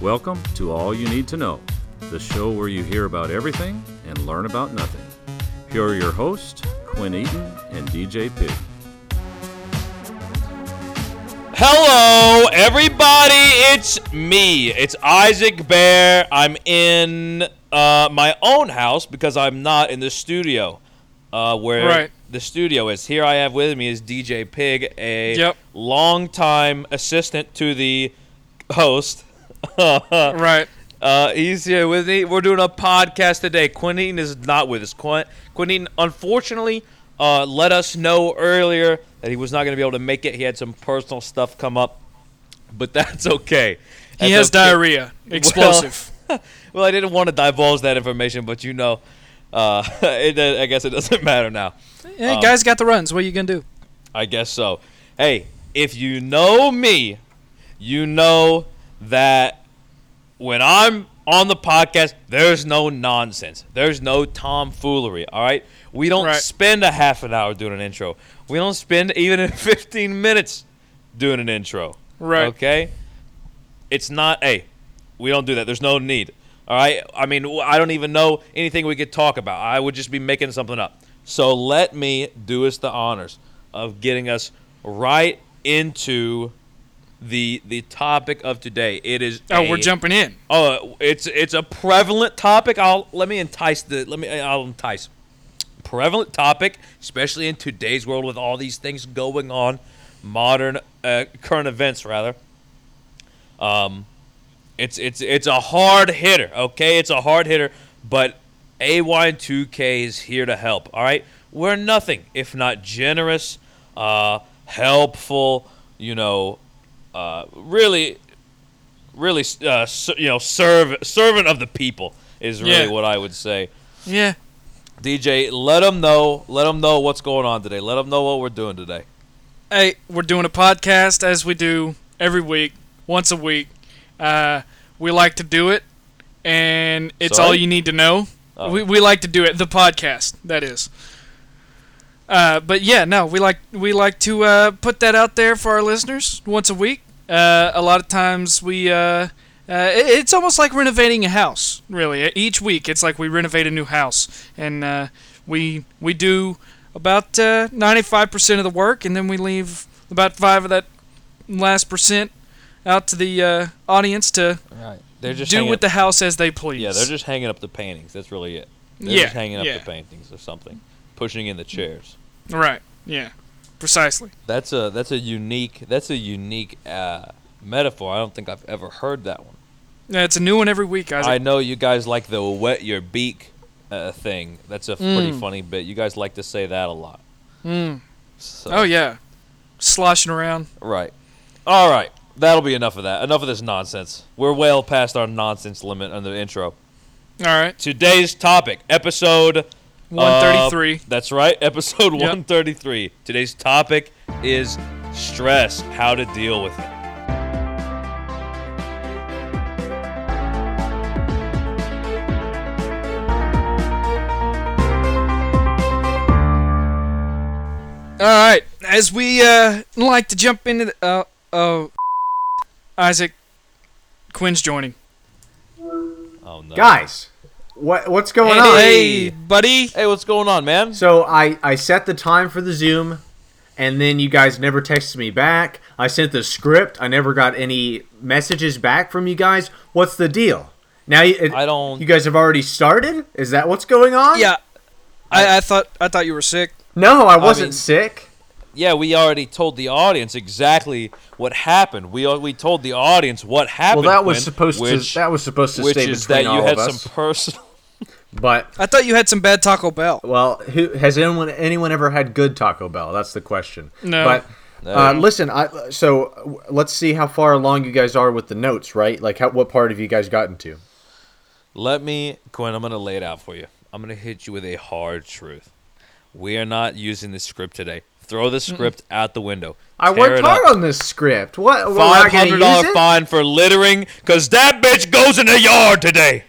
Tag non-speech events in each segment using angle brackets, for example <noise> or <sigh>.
Welcome to All You Need to Know, the show where you hear about everything and learn about nothing. Here are your hosts, Quinn Eaton and DJ Pig. Hello, everybody. It's me. It's Isaac Bear. I'm in uh, my own house because I'm not in the studio uh, where Right. the studio is. Here I have with me is DJ Pig, a Yep. longtime assistant to the host. <laughs> Right. Uh, he's here with me. We're doing a podcast today. Quinine is not with us. Quin- Quinine, unfortunately, uh, let us know earlier that he was not going to be able to make it. He had some personal stuff come up, but <laughs> that's okay. He has okay. diarrhea. <laughs> Explosive. Well, I didn't want to divulge that information, but you know, uh, it, I guess it doesn't matter now. hey, Um, guys got the runs. What are you gonna do? I guess so. Hey, if you know me, you know that when I'm on the podcast, there's no nonsense. There's no tomfoolery. All right, we don't Right. spend a half an hour doing an intro. We don't spend even <laughs> 15 minutes doing an intro. Right. Okay. It's not. Hey, we don't do that. There's no need. All right. I mean, I don't even know anything we could talk about. I would just be making something up. So let me do us the honors of getting us right into the the topic of today. It is. Oh, a- we're jumping in. Oh, it's it's a prevalent topic. I'll let me entice the let me I'll entice. Prevalent topic, especially in today's world with all these things going on, modern uh, current events rather. Um, it's it's it's a hard hitter. Okay, it's a hard hitter, but AY2K is here to help. All right, we're nothing if not generous, uh, helpful. You know, uh, really really uh, you know serve servant of the people is really Yeah. what I would say. Yeah. DJ, let them know, let them know what's going on today. Let them know what we're doing today. Hey, we're doing a podcast as we do every week, once a week. Uh, we like to do it, and it's all you need to know. Oh. We, we like to do it. The podcast, that is. Uh, but yeah, no, we like we like to uh, put that out there for our listeners once a week. Uh, a lot of times we. Uh, uh, it's almost like renovating a house. Really, each week it's like we renovate a new house, and uh, we we do about five percent of the work, and then we leave about five of that last percent out to the uh, audience to Right. They're just do with up, the house as they please. yeah. They're just hanging up the paintings. That's really it. They're Yeah, just hanging up yeah. the paintings or something, pushing in the chairs. right. Yeah, precisely. That's a that's a unique that's a unique uh, metaphor. I don't think I've ever heard that one. Yeah, it's a new one every week, guys. I know you guys like the wet your beak uh, thing. That's a pretty Mm. funny bit. You guys like to say that a lot. Mm. So, Oh yeah, sloshing around. Right. All right. That'll be enough of that. Enough of this nonsense. We're well past our nonsense limit on the intro. All right, Today's topic, episode one thirty three. uh, that's right, episode Yep. 133. Today's topic is stress, how to deal with it. All right, as we uh, like to jump into the, uh, oh, Isaac Quinn's joining. Oh no. Guys, what what's going Hey, on? Hey, buddy. Hey, what's going on, man? So I I set the time for the Zoom, and then you guys never texted me back. I sent the script. I never got any messages back from you guys. What's the deal? Now you, it- I don't- You guys have already started. Is that what's going on? Yeah, I, I thought I thought you were sick. No, I wasn't mean- sick. Yeah, we already told the audience exactly what happened. We we told the audience what happened. Well, that was Quinn, supposed which, to that was supposed to which stay is between that you all had of us. some personal But I thought you had some bad Taco Bell. well, who has anyone anyone ever had good Taco Bell? That's the question. No. But uh, No. listen, I, so let's see how far along you guys are with the notes, right? Like, how, what part have you guys gotten to? Let me, Quinn, I'm going to lay it out for you. I'm going to hit you with a hard truth. We are not using the script today. Throw the script out the window. I Tear worked hard up. on this script. What? We're Five not gonna hundred use dollar it? fine for littering, cause that bitch goes in the yard today.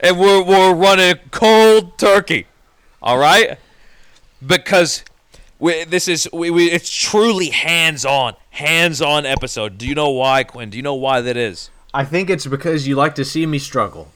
And we're we're running cold turkey, all right? Because we, this is we, we it's truly hands on, hands on episode. Do you know why, Quinn? Do you know why that is? I think it's because you like to see me struggle.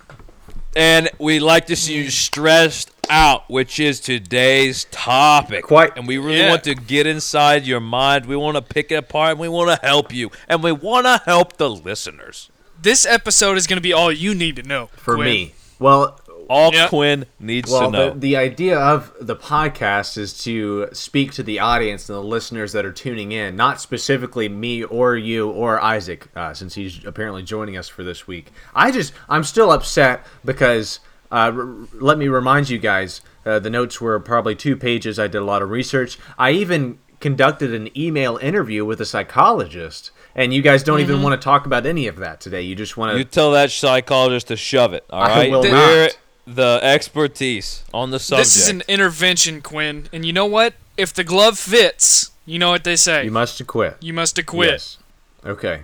and we like to see you stressed out, which is today's topic. Quite- And we really Yeah. want to get inside your mind. We want to pick it apart. And we want to help you, and we want to help the listeners. This episode is going to be all you need to know For Quinn. me, well, All Yep. Quinn needs well, to know. the, the idea of the podcast is to speak to the audience and the listeners that are tuning in, not specifically me or you or Isaac, uh, since he's apparently joining us for this week. I just, I'm still upset because, uh, r- let me remind you guys, uh, the notes were probably two pages. I did a lot of research. I even conducted an email interview with a psychologist, and you guys don't even want to talk about any of that today. You just want to. you to. tell that psychologist to shove it. All I right, will we're not. the expertise on the subject. This is an intervention, Quinn. And you know what? If the glove fits, you know what they say. You must acquit. You must acquit. Yes. Okay.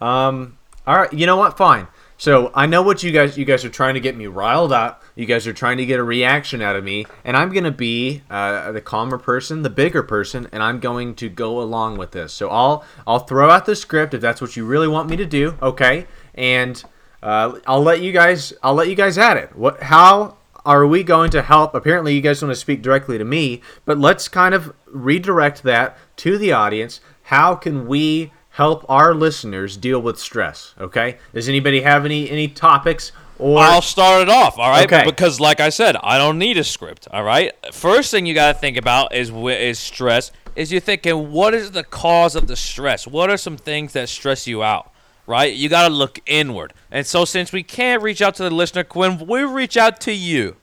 Um. All right. You know what? Fine. So I know what you guys. You guys are trying to get me riled up. You guys are trying to get a reaction out of me, and I'm gonna be uh, the calmer person, the bigger person, and I'm going to go along with this. So I'll I'll throw out the script if that's what you really want me to do. Okay. And uh, I'll let you guys. I'll let you guys at it. What? How? Are we going to help? Apparently, you guys want to speak directly to me, but let's kind of redirect that to the audience. How can we help our listeners deal with stress? Okay. Does anybody have any any topics or I'll start it off, all right? Okay. Because, like I said, I don't need a script, all right? First thing you got to think about is is stress. Is you're thinking, what is the cause of the stress? What are some things that stress you out, right? You got to look inward. And so, since we can't reach out to the listener, Quinn, we reach out to you.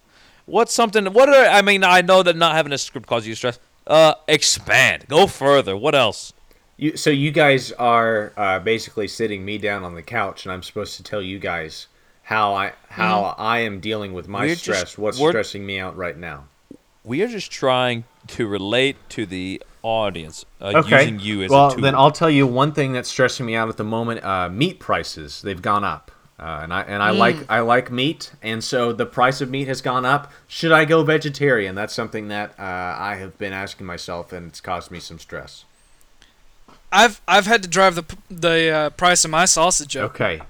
What's something? What are? I mean, I know that not having a script causes you stress. Uh, expand. Go further. What else? You, so you guys are uh, basically sitting me down on the couch, and I'm supposed to tell you guys how I how I am dealing with my We're just- stress. what's stressing me out right now? We are just trying to relate to the audience uh, Okay. using you as well, a tool. then I'll tell you one thing that's stressing me out at the moment. Uh, meat prices they've gone up, uh, and I and I like I like meat, and so the price of meat has gone up. Should I go vegetarian? That's something that uh, I have been asking myself, and it's caused me some stress. I've I've had to drive the the uh, price of my sausage up. Okay,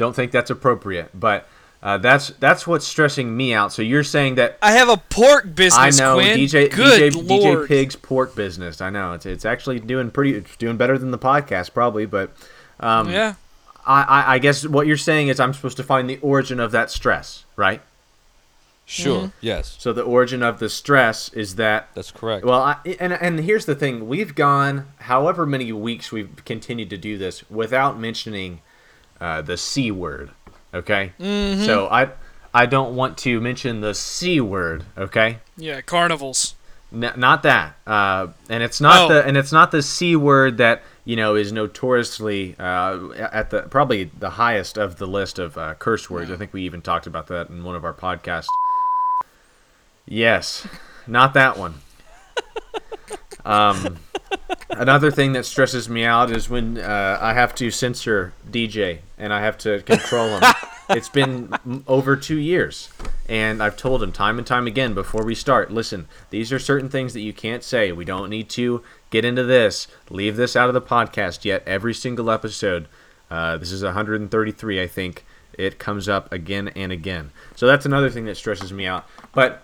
don't think that's appropriate, but uh, that's that's what's stressing me out. So you're saying that I have a pork business, I know Quinn. DJ Good DJ, lord. DJ Pig's pork business. I know it's it's actually doing pretty. It's doing better than the podcast probably, but um, yeah. I, I I guess what you're saying is I'm supposed to find the origin of that stress, right? sure. Yes. So the origin of the stress is that That's correct. well, I, and and here's the thing: we've gone however many weeks we've continued to do this without mentioning uh, the c word. Okay, Mm-hmm. so I I don't want to mention the c word. Okay, Yeah, carnivals. N- not that, uh, and it's not Oh. the and it's not the c word that you know is notoriously uh, at the probably the highest of the list of uh, curse words. I think we even talked about that in one of our podcasts. Yes, not that one. <laughs> Um, another thing that stresses me out is when uh, I have to censor DJ and I have to control him. <laughs> it's been over two years, and I've told him time and time again before we start. Listen, these are certain things that you can't say. We don't need to get into this. Leave this out of the podcast yet. Every single episode. Uh, this is 133, I think. It comes up again and again. So that's another thing that stresses me out. But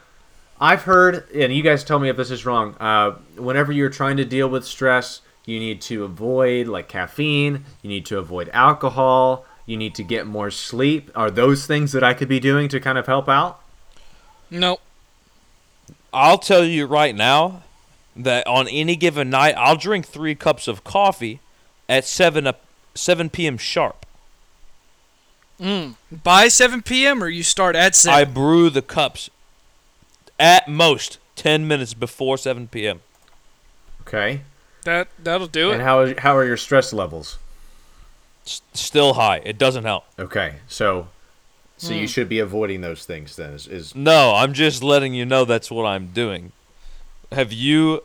I've heard, and you guys tell me if this is wrong. Uh, whenever you're trying to deal with stress, you need to avoid like caffeine. You need to avoid alcohol. You need to get more sleep. Are those things that I could be doing to kind of help out? Nope. I'll tell you right now that on any given night, I'll drink three cups of coffee at seven up, seven p.m. sharp. By 7 p.m. or you start at 7? I brew the cups at most ten minutes before seven p.m. Okay. that that'll do it. And it. how is, how are your stress levels? S- still high. It doesn't help. Okay. So so you should be avoiding those things then. Is, is No, I'm just letting you know that's what I'm doing. Have you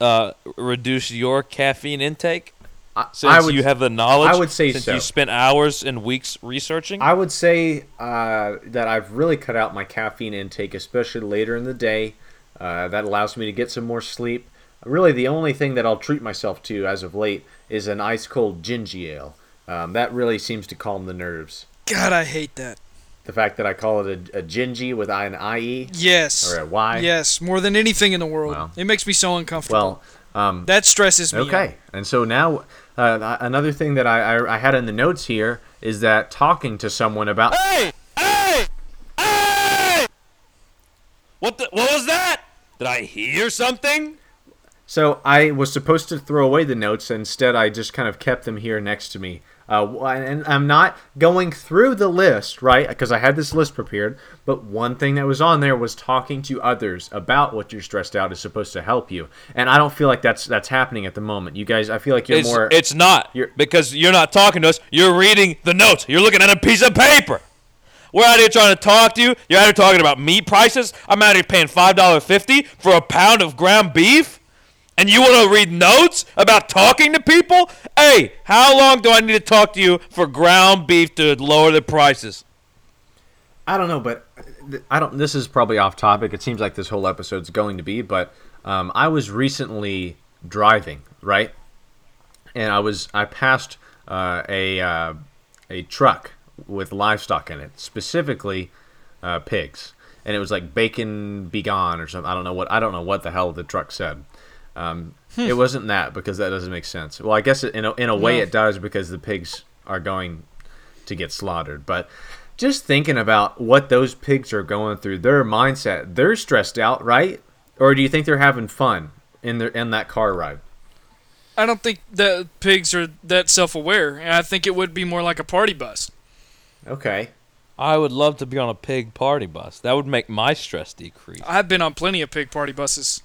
uh, reduced your caffeine intake I, since I would you have the knowledge? I would say since so. you spent hours and weeks researching. I would say uh, that I've really cut out my caffeine intake, especially later in the day. Uh, that allows me to get some more sleep. Really, the only thing that I'll treat myself to as of late is an ice cold ginger ale. Um, that really seems to calm the nerves. God, I hate that. The fact that I call it a, a gingy with an IE Yes. or a Y. Yes, more than anything in the world. Wow. It makes me so uncomfortable. Well, um, that stresses me. out. okay. And so now, uh, another thing that I, I, I had in the notes here is that talking to someone about. Hey! Hey! Hey! What the, what was that? Did I hear something? So I was supposed to throw away the notes. Instead, I just kind of kept them here next to me. Uh, and I'm not going through the list, right? Because I had this list prepared. But one thing that was on there was talking to others about what you're stressed out is supposed to help you. And I don't feel like that's that's happening at the moment. You guys, I feel like you're It's, more. it's not you're- because you're not talking to us. You're reading the notes. You're looking at a piece of paper. We're out here trying to talk to you. You're out here talking about meat prices. I'm out here paying five dollar fifty for a pound of ground beef, and you want to read notes about talking to people? Hey, how long do I need to talk to you for ground beef to lower the prices? I don't know, but I don't. This is probably off topic. It seems like this whole episode's going to be, but um, I was recently driving, right, and I was I passed uh, a uh, a truck with livestock in it, specifically uh, pigs, and it was like bacon be gone or something. I don't know what I don't know what the hell the truck said. Um, it wasn't that because that doesn't make sense. Well, I guess it, in a, in a way No. it does because the pigs are going to get slaughtered. But just thinking about what those pigs are going through, their mindset, they're stressed out, right? Or do you think they're having fun in their in that car ride? I don't think that pigs are that self-aware, I think it would be more like a party bus. Okay. I would love to be on a pig party bus. That would make my stress decrease. I've been on plenty of pig party buses.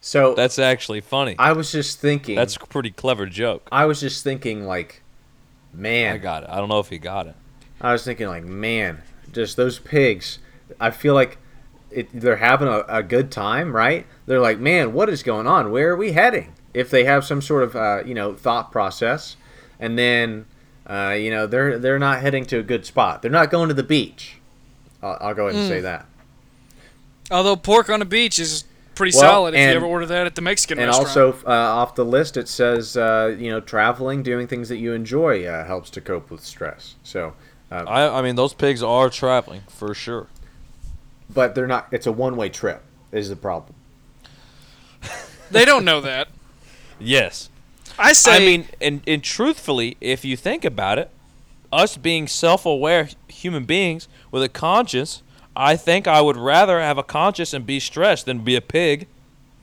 So That's actually funny. I was just thinking. That's a pretty clever joke. I was just thinking like, man. I got it. I don't know if he got it. I was thinking like, man, just those pigs. I feel like it, they're having a, a good time, right? They're like, man, what is going on? Where are we heading? If they have some sort of uh, you know thought process, and then uh, you know they're they're not heading to a good spot. They're not going to the beach. I'll, I'll go ahead and say that. Although pork on the beach is pretty Well, solid if and- you ever order that at the Mexican And restaurant. also uh, off the list, it says uh, you know traveling, doing things that you enjoy uh, helps to cope with stress. So, uh, I, I mean, those pigs are traveling for sure. but they're not. It's a one way trip. Is the problem? <laughs> they don't know that. Yes. I say I mean, and, and truthfully, if you think about it, us being self aware human beings with a conscience, I think I would rather have a conscience and be stressed than be a pig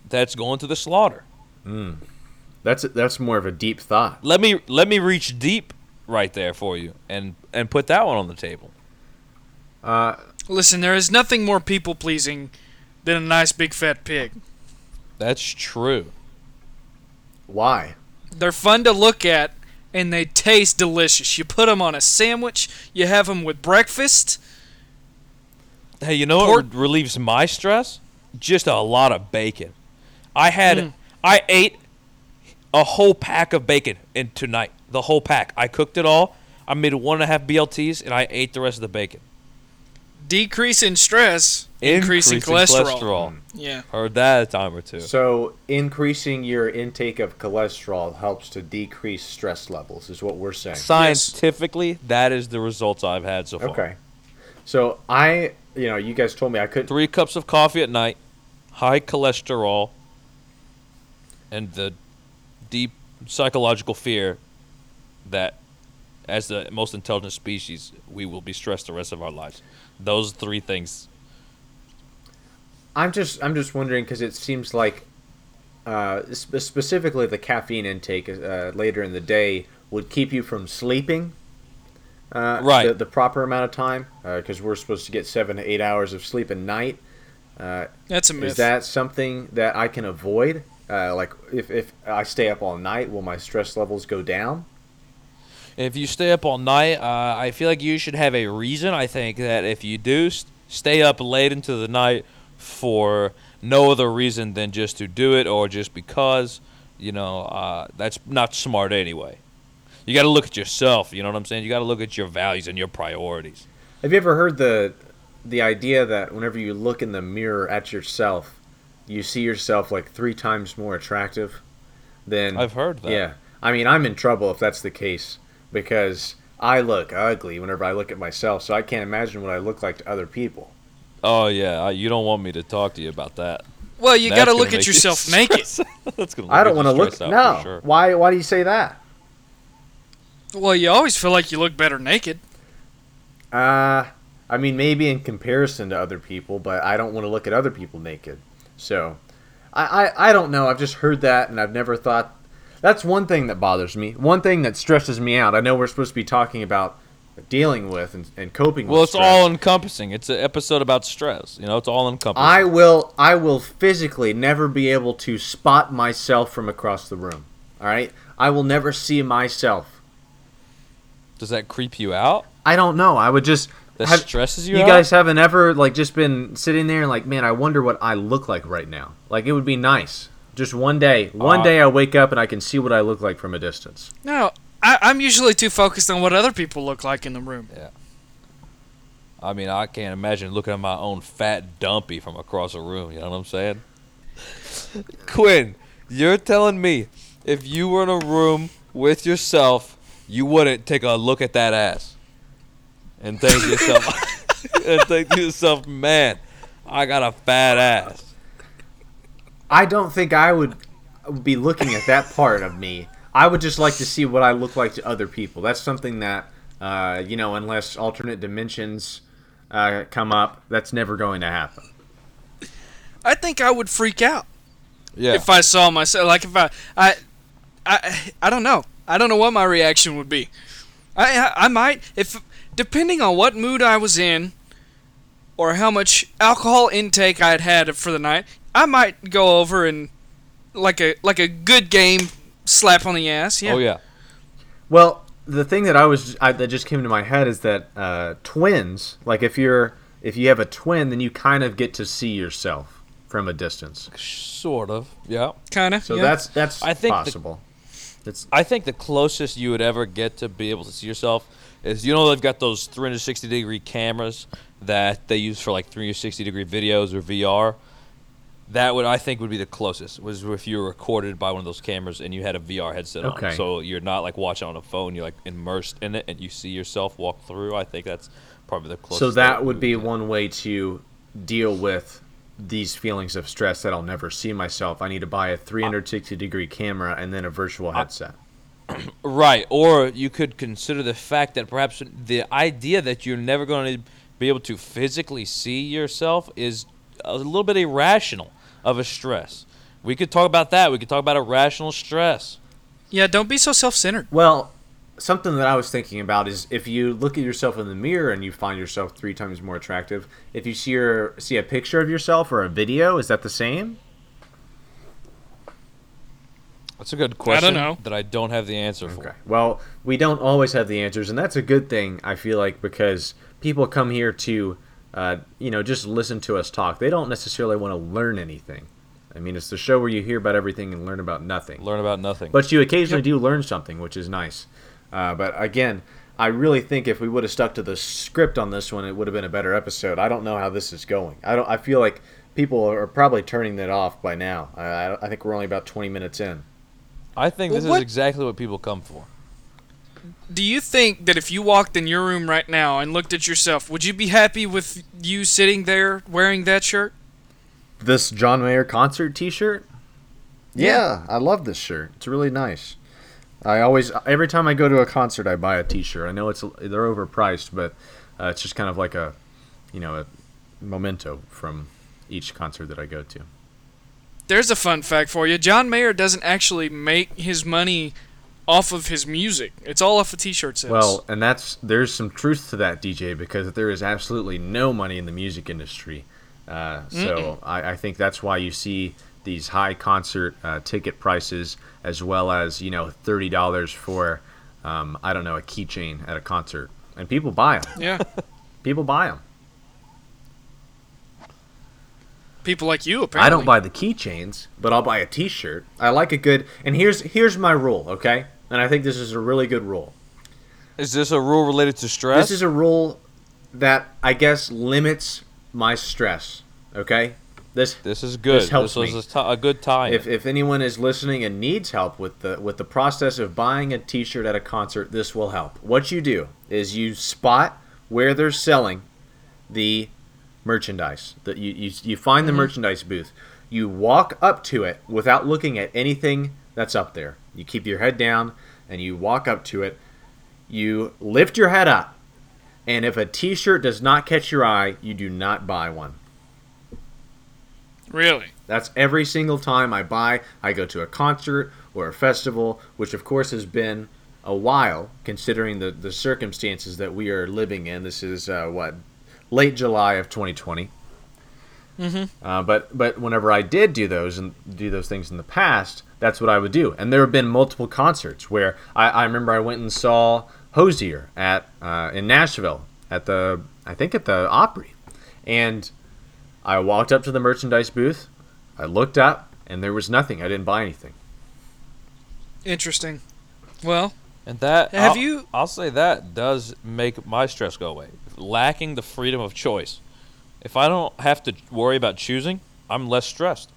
that's going to the slaughter. Mm. That's that's more of a deep thought. Let me let me reach deep right there for you and and put that one on the table. Uh, listen, there is nothing more people pleasing than a nice big fat pig. That's true. why? They're fun to look at and they taste delicious. You put them on a sandwich, you have them with breakfast. Hey, you know Pork- what re- relieves my stress? Just a lot of bacon. I had Mm. I ate a whole pack of bacon in tonight. The whole pack. I cooked it all. I made one and a half BLTs and I ate the rest of the bacon. Decrease in stress, increase in cholesterol. Yeah. Heard that a time or two. So increasing your intake of cholesterol helps to decrease stress levels, is what we're saying. Scientifically, that is the results I've had so far. Okay. So I, you know, you guys told me I couldn't. Three cups of coffee at night, high cholesterol, and the deep psychological fear that as the most intelligent species, we will be stressed the rest of our lives. Those three things. I'm just, I'm just wondering because it seems like, uh, sp- specifically the caffeine intake uh, later in the day would keep you from sleeping. Uh, Right. The, the proper amount of time, because we're supposed to get seven to eight hours of sleep a night. Uh, That's a myth. Is that something that I can avoid? Uh, like if, if I stay up all night, will my stress levels go down? If you stay up all night, uh, I feel like you should have a reason. I think that if you do stay up late into the night for no other reason than just to do it or just because, you know, uh, that's not smart anyway. You got to look at yourself. You know what I'm saying? You got to look at your values and your priorities. Have you ever heard the the idea that whenever you look in the mirror at yourself, you see yourself like three times more attractive than I've heard that. Yeah, I mean I'm in trouble if that's the case. because I look ugly whenever I look at myself, so I can't imagine what I look like to other people. Oh yeah, I- you don't want me to talk to you about that. Well, you got to look at yourself <laughs> naked. stress- That's gonna. I don't want want to look. Out No. Sure. Why? Why do you say that? Well, you always feel like you look better naked. Uh, I mean, maybe in comparison to other people, but I don't want to look at other people naked. So, I, I, I don't know. I've just heard that, and I've never thought. That's one thing that bothers me. One thing that stresses me out. I know we're supposed to be talking about dealing with and, and coping Well, with Well, it's all encompassing. It's an episode about stress. You know, it's all encompassing. I will I will physically never be able to spot myself from across the room. All right? I will never see myself. Does that creep you out? I don't know. I would just That have- stresses you You out? guys haven't ever like just been sitting there and like, man, I wonder what I look like right now. Like it would be nice. Just one day, one Uh, day I wake up and I can see what I look like from a distance. No, I, I'm usually too focused on what other people look like in the room. Yeah. I mean, I can't imagine looking at my own fat dumpy from across a room. You know what I'm saying? <laughs> Quinn, you're telling me if you were in a room with yourself, you wouldn't take a look at that ass and think to yourself, <laughs> and think to yourself, man, I got a fat ass. I don't think I would be looking at that part of me. I would just like to see what I look like to other people. That's something that, uh, you know, unless alternate dimensions uh, come up, that's never going to happen. I think I would freak out Yeah. if I saw myself. Like if I, I, I, I don't know. I don't know what my reaction would be. I, I, I might if depending on what mood I was in, or how much alcohol intake I'd had for the night. I might go over and like a like a good game slap on the ass. Yeah. Oh yeah. Well, the thing that I was I, that just came to my head is that uh, twins, like if you're if you have a twin, then you kind of get to see yourself from a distance. Sort of. Yeah. Kind of. So yeah. that's that's I think the- possible. It's I think the closest you would ever get to be able to see yourself is you know they've got those 360 degree cameras that they use for like 360 degree videos or VR. That would I think would be the closest was if you were recorded by one of those cameras and you had a VR headset Okay. on. So you're not like watching on a phone, you're like immersed in it and you see yourself walk through. I think that's probably the closest. so that would be one way to deal with these feelings of stress that I'll never see myself. I need to buy a 360 degree camera and then a virtual headset. <clears throat> Right, or you could consider the fact that perhaps the idea that you're never going to be able to physically see yourself is a little bit irrational of a stress. We could talk about that. We could talk about irrational stress. yeah. Don't be so self-centered. Well, something that I was thinking about is if you look at yourself in the mirror and you find yourself three times more attractive, if you see your see a picture of yourself or a video, is that the same? That's a good question I don't know. that I don't have the answer for. Okay. Well, we don't always have the answers, and that's a good thing. I feel like because people come here to, uh, you know, just listen to us talk. They don't necessarily want to learn anything. I mean, it's the show where you hear about everything and learn about nothing. Learn about nothing. But you occasionally do learn something, which is nice. Uh, but again, I really think if we would have stuck to the script on this one, it would have been a better episode. I don't know how this is going. I don't. I feel like people are probably turning that off by now. I, I I think we're only about 20 minutes in. I think Well, this what- is exactly what people come for. Do you think that if you walked in your room right now and looked at yourself, would you be happy with you sitting there wearing that shirt? This John Mayer concert T-shirt. Yeah, I love this shirt. It's really nice. I always, every time I go to a concert, I buy a T-shirt. I know it's they're overpriced, but uh, it's just kind of like a, you know, a memento from each concert that I go to. There's a fun fact for you. John Mayer doesn't actually make his money off of his music. It's all off of t-shirt sales. Well, and that's there's some truth to that, DJ, because there is absolutely no money in the music industry. Uh, so I, I think that's why you see these high concert uh, ticket prices, as well as you know thirty dollars for um, I don't know a keychain at a concert, and people buy them. yeah. <laughs> People buy them. People like you apparently. I don't buy the keychains, but I'll buy a T-shirt. I like a good. And here's here's my rule, okay? And I think this is a really good rule. Is this a rule related to stress? This is a rule that I guess limits my stress. Okay, This this is good. This, helps this was a, t- a good time. If, if anyone is listening and needs help with the with the process of buying a T-shirt at a concert, this will help. What you do is you spot where they're selling the merchandise. That you, you you find the mm-hmm. merchandise booth. You walk up to it without looking at anything that's up there. You keep your head down and you walk up to it. You lift your head up, and if a T-shirt does not catch your eye, you do not buy one. Really? That's every single time I buy, I go to a concert or a festival, which of course has been a while considering the, the circumstances that we are living in. This is uh, what late July of 2020. Mm-hmm. Uh, but but whenever I did do those and do those things in the past, that's what I would do. And there have been multiple concerts where I, I remember I went and saw Hozier at uh, in Nashville at the I think at the Opry, and I walked up to the merchandise booth. I looked up, and there was nothing. I didn't buy anything. Interesting. Well, and that Have I'll, you- I'll say that does make my stress go away. Lacking the freedom of choice. If I don't have to worry about choosing, I'm less stressed.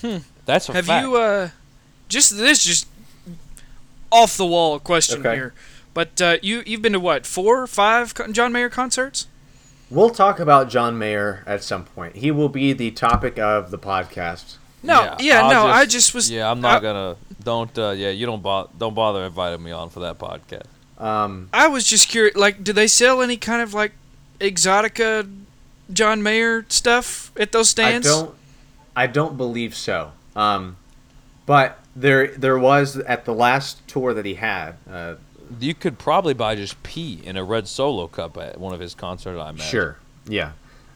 Hmm. That's a have fact. you uh just this just off the wall question Okay. here. But uh, you you've been to what four, five John Mayer concerts? We'll talk about John Mayer at some point. He will be the topic of the podcast. No, yeah, I'll no. I just was. Yeah, I'm not I, gonna. Don't. Uh, yeah, you don't. Bo- don't bother inviting me on for that podcast. Um, I was just curious. Like, do they sell any kind of like exotica John Mayer stuff at those stands? I don't. I don't believe so. Um, but there, there was at the last tour that he had. Uh, You could probably buy just pee in a red solo cup at one of his concerts. I imagine. sure, yeah.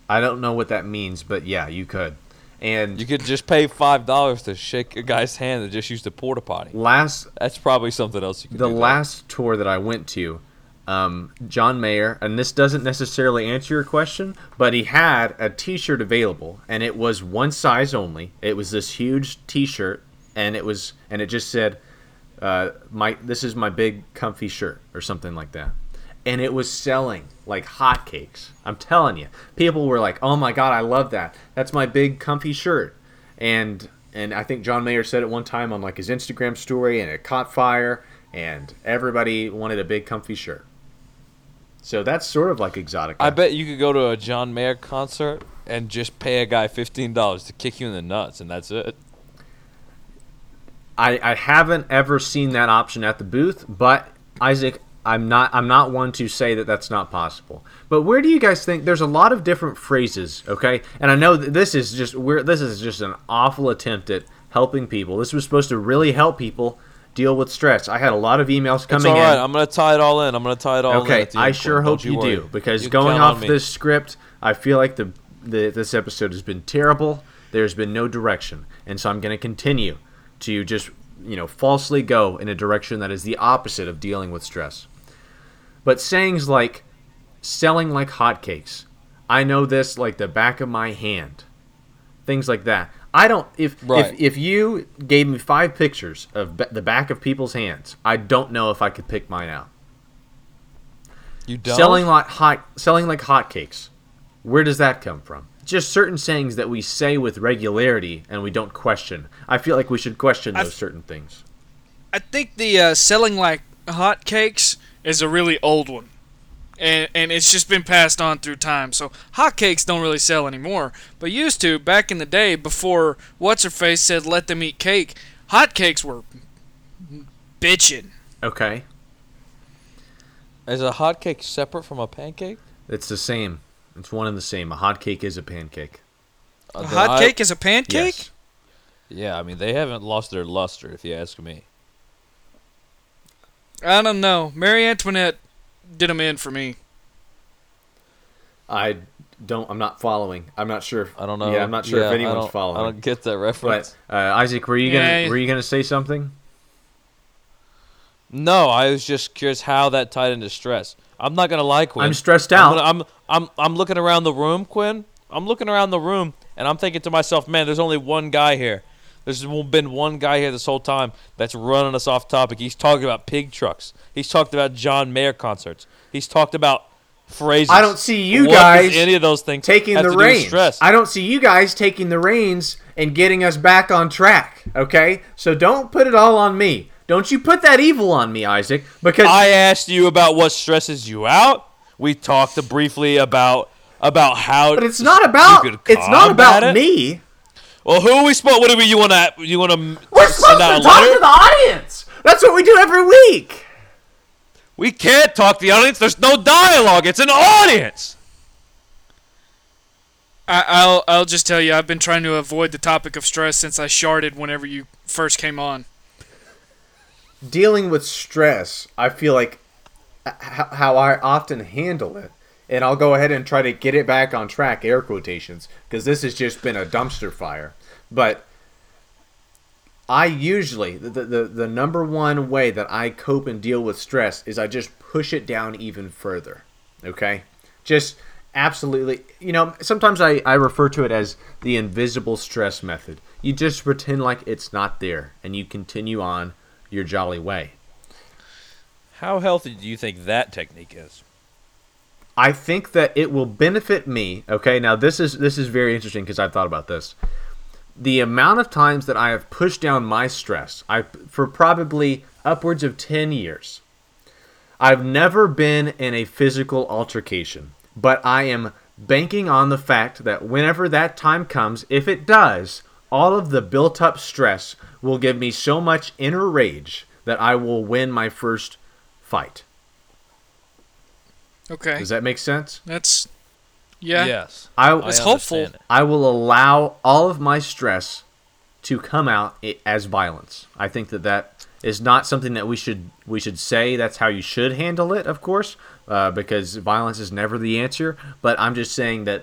I don't know what that means, but yeah, you could. And You could just pay five dollars to shake a guy's hand that just used a porta potty. last That's probably something else you could the last tour that I went to, um, John Mayer, and this doesn't necessarily answer your question, but he had a T-shirt available, and it was one size only. It was this huge T-shirt, and it was, and it just said, uh, "My this is my big comfy shirt" or something like that, and it was selling like hotcakes. I'm telling you, people were like, "Oh my god, I love that! That's my big comfy shirt," and and I think John Mayer said it one time on like his Instagram story, and it caught fire, and everybody wanted a big comfy shirt. So that's sort of like exotic I bet you could go to a John Mayer concert and just pay a guy fifteen dollars to kick you in the nuts, and that's it. I, I haven't ever seen that option at the booth, but Isaac, I'm not I'm not one to say that that's not possible. But where do you guys think? There's a lot of different phrases, okay? And I know that this is just we're this is just an awful attempt at helping people. This was supposed to really help people deal with stress. I had a lot of emails It's coming all right. in. I'm gonna tie it all in. I'm gonna tie it all in. Okay, I sure hope Don't you, worry. do because You going off this script, I feel like the, the this episode has been terrible. There's been no direction, and so I'm going to continue to just you know falsely go in a direction that is the opposite of dealing with stress. But sayings like selling like hotcakes, I know this like the back of my hand. Things like that. I don't if Right. if if you gave me five pictures of the back of people's hands, I don't know if I could pick mine out You don't. selling like hot selling like hotcakes. Where does that come from? Just certain sayings that we say with regularity and we don't question. I feel like we should question those th- certain things. I think the uh, selling like hotcakes is a really old one. And, and it's just been passed on through time. So hotcakes don't really sell anymore. But used to, back in the day, before What's Her Face said let them eat cake, hotcakes were bitchin'. Okay, Is a hotcake separate from a pancake? it's the same. It's one and the same. A hotcake is a pancake. Uh, A then I- hotcake is a pancake? Yes. Yeah, I mean they haven't lost their luster, if you ask me. I don't know. Marie Antoinette did them in for me. I don't. I'm not following. I'm not sure. I don't know. Yeah, I'm not sure Yeah, if anyone's don't- I don't get that reference. But uh, Isaac, were you gonna Yeah. were you gonna say something? No, I was just curious how that tied into stress. I'm not gonna lie, Quinn. I'm stressed I'm, out. gonna- I'm I'm I'm looking around the room, Quinn. I'm looking around the room, and I'm thinking to myself, man, there's only one guy here. There's been one guy here this whole time that's running us off topic. He's talking about pig trucks. He's talked about John Mayer concerts. He's talked about phrases. I don't see you What guys any of those things taking the to do with reins. Stress. I don't see you guys taking the reins and getting us back on track. Okay, so don't put it all on me. Don't you put that evil on me, Isaac? Because I asked you about what stresses you out. We talked briefly about about how. but it's not about you could it's not about it. me. Well, who are we supposed? What do we? You want to? You want to We're supposed to talk letter? to the audience. That's what we do every week. We can't talk to the audience. There's no dialogue. It's an audience. I, I'll I'll just tell you, I've been trying to avoid the topic of stress since I sharded whenever you first came on. Dealing with stress, I feel like how I often handle it, and I'll go ahead and try to get it back on track, air quotations, because this has just been a dumpster fire. But I usually the, the the number one way that I cope and deal with stress is I just push it down even further. Okay? Just absolutely you know, sometimes I, I refer to it as the invisible stress method. You just pretend like it's not there and you continue on your jolly way. How healthy do you think that technique is? I think that it will benefit me. Okay, now this is this is very interesting because I've thought about this. The amount of times that I have pushed down my stress, I for probably upwards of ten years. I've never been in a physical altercation, but I am banking on the fact that whenever that time comes, if it does, all of the built up stress will give me so much inner rage that I will win my first fight. Okay, Does that make sense? that's yeah. Yes. I, I It's hopeful. it. I will allow all of my stress to come out as violence. I think that that is not something that we should we should say. That's how you should handle it, of course, uh, because violence is never the answer. But I'm just saying that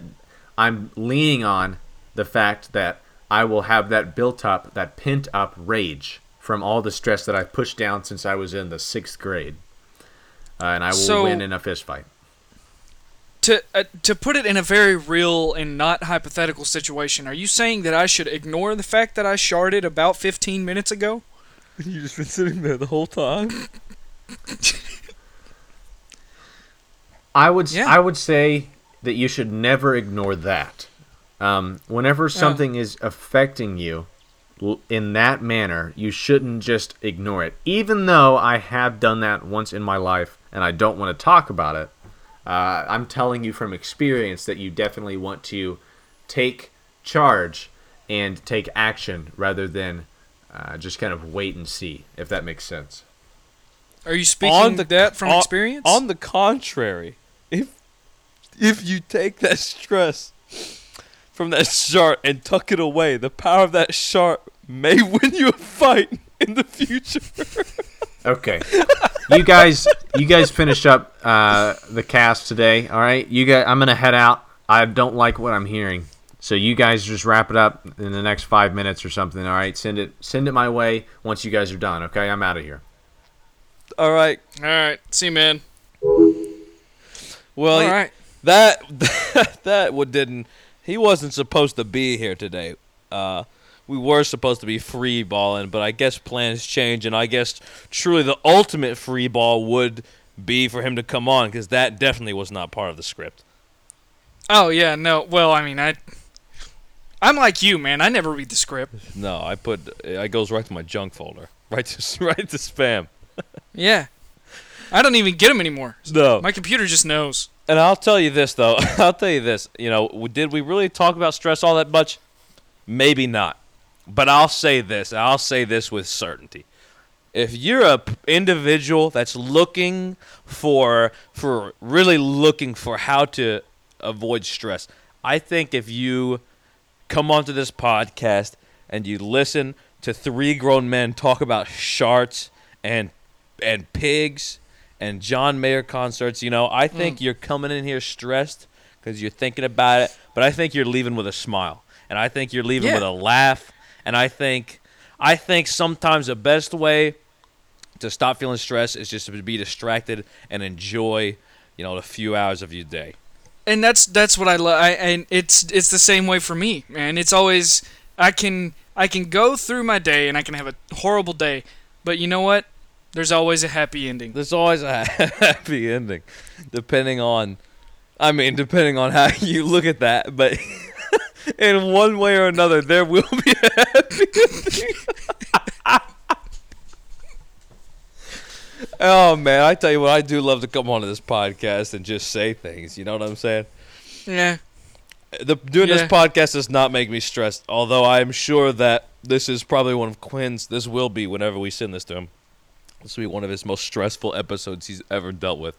I'm leaning on the fact that I will have that built up, that pent up rage from all the stress that I pushed down since I was in the sixth grade, uh, and I will So- win in a fist fight. To uh, to put it in a very real and not hypothetical situation, are you saying that I should ignore the fact that I sharded about 15 minutes ago? <laughs> You've just been sitting there the whole time. I would Yeah. I would say that you should never ignore that. Um, whenever something is affecting you in that manner, you shouldn't just ignore it. Even though I have done that once in my life, and I don't want to talk about it, uh, I'm telling you from experience that you definitely want to take charge and take action rather than uh, just kind of wait and see. If that makes sense. Are you speaking on the, that from on- experience? On the contrary, if if you take that <laughs> stress from that shark and tuck it away, the power of that shark may win you a fight in the future. <laughs> Okay. you guys you guys finish up uh, the cast today, all right? You guys I'm going to head out. I don't like what I'm hearing. So you guys just wrap it up in the next 5 minutes or something, all right? Send it send it my way once you guys are done, okay? I'm out of here. All right. All right, see, you, man. Well, All right. that <laughs> that what didn't he wasn't supposed to be here today. Uh, we were supposed to be free balling, but I guess plans change, and I guess truly the ultimate free ball would be for him to come on because that definitely was not part of the script. Oh yeah, no. Well, I mean, I I'm like you, man. I never read the script. No, I put it goes right to my junk folder, <laughs> right to right to spam. <laughs> Yeah. I don't even get them anymore. No, My computer just knows. And I'll tell you this though. <laughs> I'll tell you this. You know, did we really talk about stress all that much? Maybe not. But I'll say this. I'll say this with certainty. If you're a p- individual that's looking for for really looking for how to avoid stress, I think if you come onto this podcast and you listen to three grown men talk about sharks and and pigs and John Mayer concerts, you know, I think mm. you're coming in here stressed because you're thinking about it, but I think you're leaving with a smile, and I think you're leaving Yeah. with a laugh, and I think I think sometimes the best way to stop feeling stressed is just to be distracted and enjoy, you know, the few hours of your day. and that's that's what I love. And it's it's the same way for me, man. It's always I can I can go through my day and I can have a horrible day, but you know what? There's always a happy ending. There's always a <laughs> happy ending, depending on I mean, depending on how you look at that, but <laughs> in one way or another, there will be a happy ending. <laughs> oh man, I tell you what, I do love to come onto this podcast and just say things. You know what I'm saying? Yeah. The doing this podcast does not make me stressed. Although I am sure that this is probably one of Quinn's. This will be whenever we send this to him. This will be one of his most stressful episodes he's ever dealt with.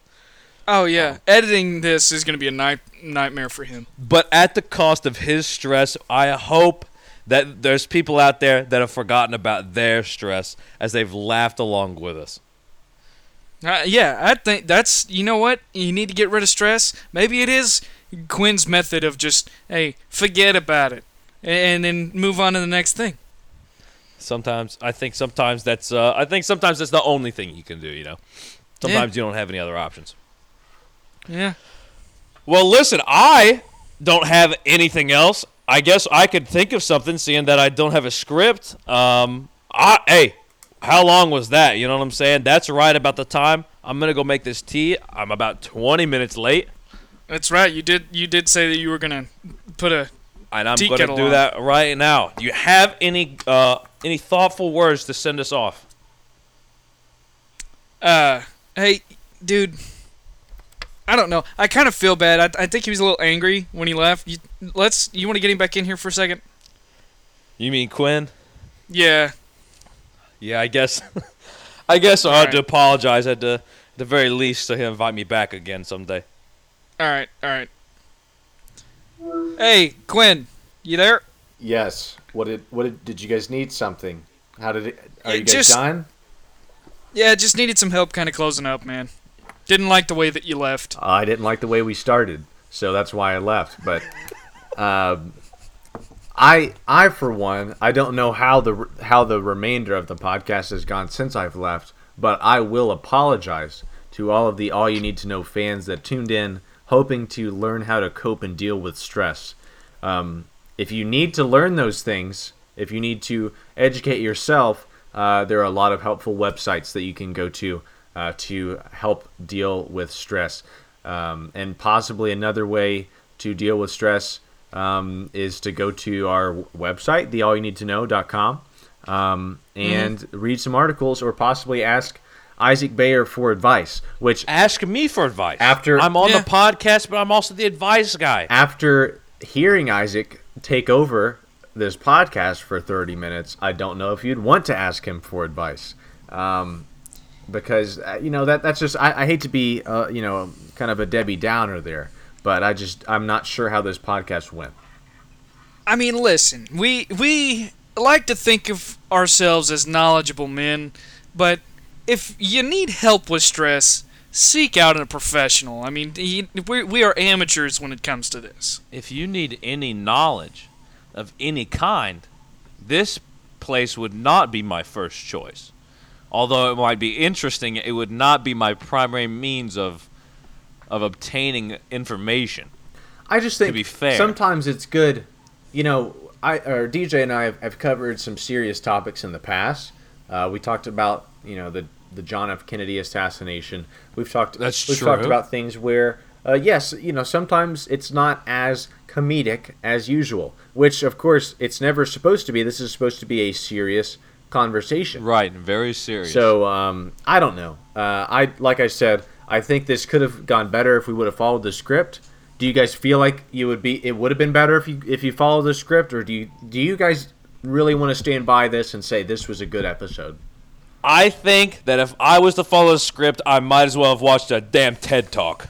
Oh yeah. Editing this is gonna be a night nightmare for him. but at the cost of his stress, I hope that there's people out there that have forgotten about their stress as they've laughed along with us. Uh, yeah, I think that's you know what you need to get rid of stress. Maybe it is Quinn's method of just hey forget about it and then move on to the next thing. Sometimes I think sometimes that's uh, I think sometimes that's the only thing you can do. You know, sometimes you don't have any other options. Yeah. Well, listen, I don't have anything else. I guess I could think of something, seeing that I don't have a script. Um, I hey, how long was that? You know what I'm saying? That's right about the time. I'm gonna go make this tea. I'm about 20 minutes late. That's right. You did you did say that you were gonna put a and I'm going to do that right now. Do you have any uh, any thoughtful words to send us off? uh hey dude. I don't know. I kind of feel bad. I, I think he was a little angry when he left. You, let's. You want to get him back in here for a second? You mean Quinn? Yeah. Yeah, I guess. <laughs> I guess I ought Alright. to apologize at the the very least to him invite me back again someday. All right. All right. Hey, Quinn, you there? Yes. What did what did, did you guys need something? How did it? Are you guys just- done? Yeah, just needed some help, kind of closing up, man. Didn't like the way that you left. I didn't like the way we started, so that's why I left. But <laughs> um, I, I for one, I don't know how the how the remainder of the podcast has gone since I've left. But I will apologize to all of the all you need to know fans that tuned in, hoping to learn how to cope and deal with stress. Um, if you need to learn those things, if you need to educate yourself, uh, there are a lot of helpful websites that you can go to uh, to help deal with stress. Um, and possibly another way to deal with stress um, is to go to our website, theallyouneedtoknow.com, um, and read some articles or possibly ask Isaac Bayer for advice, which Ask me for advice. After- I'm on Yeah. the podcast, but I'm also the advice guy. after hearing Isaac take over this podcast for 30 minutes, I don't know if you'd want to ask him for advice. Um, because, uh, you know, that that's just, I, I hate to be, uh, you know, kind of a Debbie Downer there, but I just, I'm not sure how this podcast went. I mean, listen, we we like to think of ourselves as knowledgeable men, but if you need help with stress, seek out a professional. I mean, he, we we are amateurs when it comes to this. If you need any knowledge of any kind, this place would not be my first choice. Although it might be interesting, it would not be my primary means of of obtaining information. I just think to be fair. sometimes it's good. You know, I or DJ and I have, have covered some serious topics in the past. Uh, we talked about you know the the John F. Kennedy assassination. We've talked. That's we've talked about things where uh, yes, you know, sometimes it's not as comedic as usual. Which of course it's never supposed to be. This is supposed to be a serious conversation. Right, very serious. So um, I don't know. Uh, I like I said, I think this could have gone better if we would have followed the script. Do you guys feel like you would be? It would have been better if you if you followed the script, or do you do you guys really want to stand by this and say this was a good episode? I think that if I was to follow the script, I might as well have watched a damn TED talk.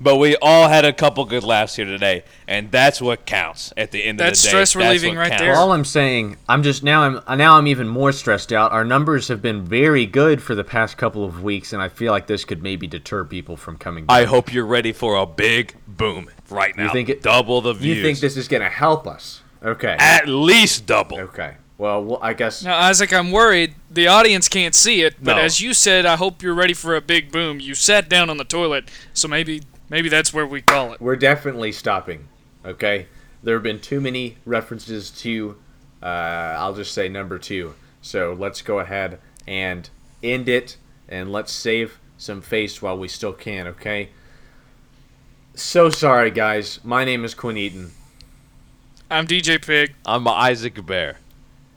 But we all had a couple good laughs here today, and that's what counts at the end That's of the day. stress That's stress relieving right counts. there. Well, all I'm saying, I'm just now I'm now I'm even more stressed out. Our numbers have been very good for the past couple of weeks, and I feel like this could maybe deter people from coming. I hope you're ready for a big boom right now. You think it- double the views? you think this is gonna help us? Okay. at least double? Okay. Well, well I guess Now, Isaac, I'm worried the audience can't see it, but No. as you said, I hope you're ready for a big boom. You sat down on the toilet, so maybe maybe that's where we call it. we're definitely stopping. Okay, there have been too many references to. Uh, I'll just say number two. So let's go ahead and end it, and let's save some face while we still can. Okay. So sorry, guys. My name is Quinn Eaton, I'm DJ Pig. I'm Isaac Bear.